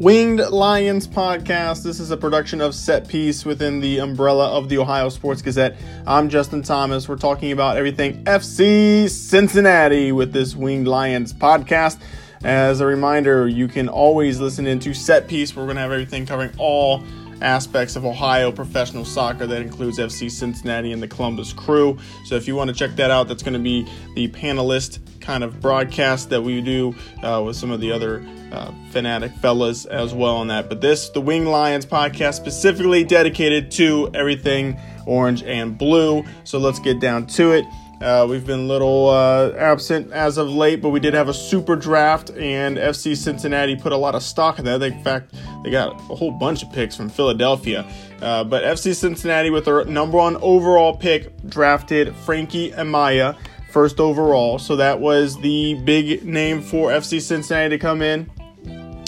Winged Lions podcast. This is a production of Set Piece within the umbrella of the Ohio Sports Gazette. I'm Justin Thomas. We're talking about everything FC Cincinnati with this Winged Lions podcast. As a reminder, you can always listen into Set Piece. We're going to have everything covering all aspects of Ohio professional soccer. That includes FC Cincinnati and the Columbus Crew. So if you want to check that out, that's going to be the panelist kind of broadcast that we do uh, with some of the other uh, fanatic fellas as well on that. But this, the Wing Lions podcast, specifically dedicated to everything orange and blue. So let's get down to it. Uh, we've been a little uh, absent as of late, but we did have a super draft, and FC Cincinnati put a lot of stock in that. In fact, they got a whole bunch of picks from Philadelphia. Uh, but FC Cincinnati, with their number one overall pick, drafted Frankie Amaya first overall. So that was the big name for FC Cincinnati to come in.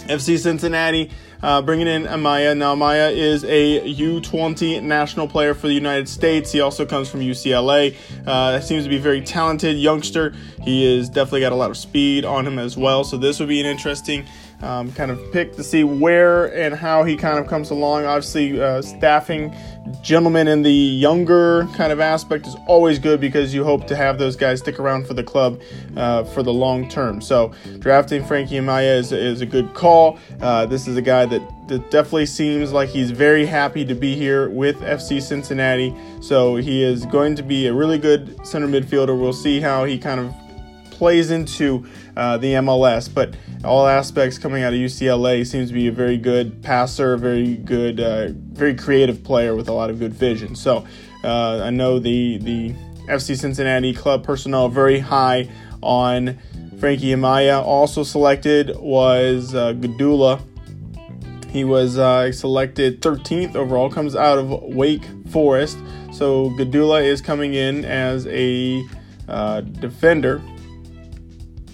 FC Cincinnati uh, bringing in Amaya. Now, Amaya is a U20 national player for the United States. He also comes from UCLA. Uh, seems to be very talented youngster. He is definitely got a lot of speed on him as well. So this would be an interesting um, kind of pick to see where and how he kind of comes along. Obviously, uh, staffing gentlemen in the younger kind of aspect is always good because you hope to have those guys stick around for the club uh, for the long term. So, drafting Frankie Amaya is, is a good call. Uh, this is a guy that, that definitely seems like he's very happy to be here with FC Cincinnati. So, he is going to be a really good center midfielder. We'll see how he kind of plays into uh, the MLS, but all aspects coming out of UCLA seems to be a very good passer, very good, uh, very creative player with a lot of good vision. So uh, I know the the FC Cincinnati club personnel very high on Frankie Amaya. Also selected was uh. He was uh, selected 13th overall, comes out of Wake Forest. So Gdula's is coming in as a uh, defender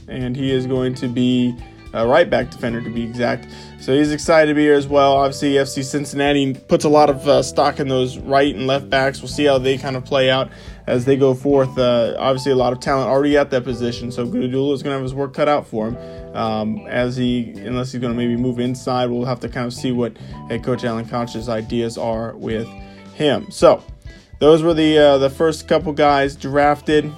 and he is going to be a right back defender to be exact. So he's excited to be here as well. Obviously, FC Cincinnati puts a lot of uh, stock in those right and left backs. We'll see how they kind of play out as they go forth. Uh, obviously, a lot of talent already at that position, so Gdula is going to have his work cut out for him. Um, as he, unless he's going to maybe move inside, we'll have to kind of see what head coach Alan Koch's ideas are with him. So those were the uh, the first couple guys drafted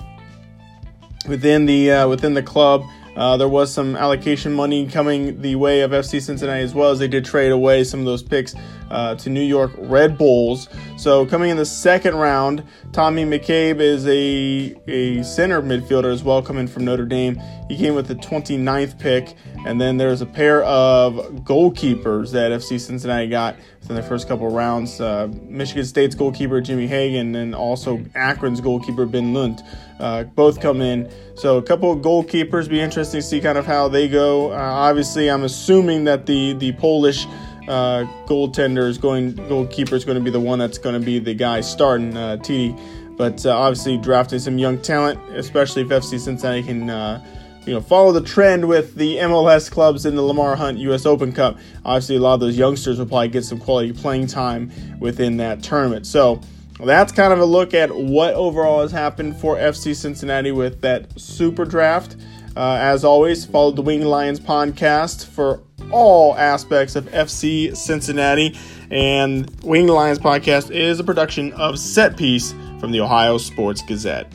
within the uh, within the club. Uh, there was some allocation money coming the way of FC Cincinnati as well as they did trade away some of those picks uh, to New York Red Bulls. So coming in the second round, Tommy McCabe is a, a center midfielder as well, coming from Notre Dame. He came with the 29th pick, and then there's a pair of goalkeepers that FC Cincinnati got in the first couple rounds. Uh, Michigan State's goalkeeper Jimmy Hagan, and also Akron's goalkeeper Ben Lundt, uh, both come in. So a couple of goalkeepers. Be interesting to see kind of how they go. Uh, obviously, I'm assuming that the the Polish uh, goaltender is going, goalkeeper is going to be the one that's going to be the guy starting uh, TD. But uh, obviously, drafting some young talent, especially if FC Cincinnati can, uh, you know, follow the trend with the MLS clubs in the Lamar Hunt U.S. Open Cup. Obviously, a lot of those youngsters will probably get some quality playing time within that tournament. So. That's kind of a look at what overall has happened for FC Cincinnati with that super draft. Uh, as always, follow the Wing Lions podcast for all aspects of FC Cincinnati. And Wing Lions podcast is a production of Set Piece from the Ohio Sports Gazette.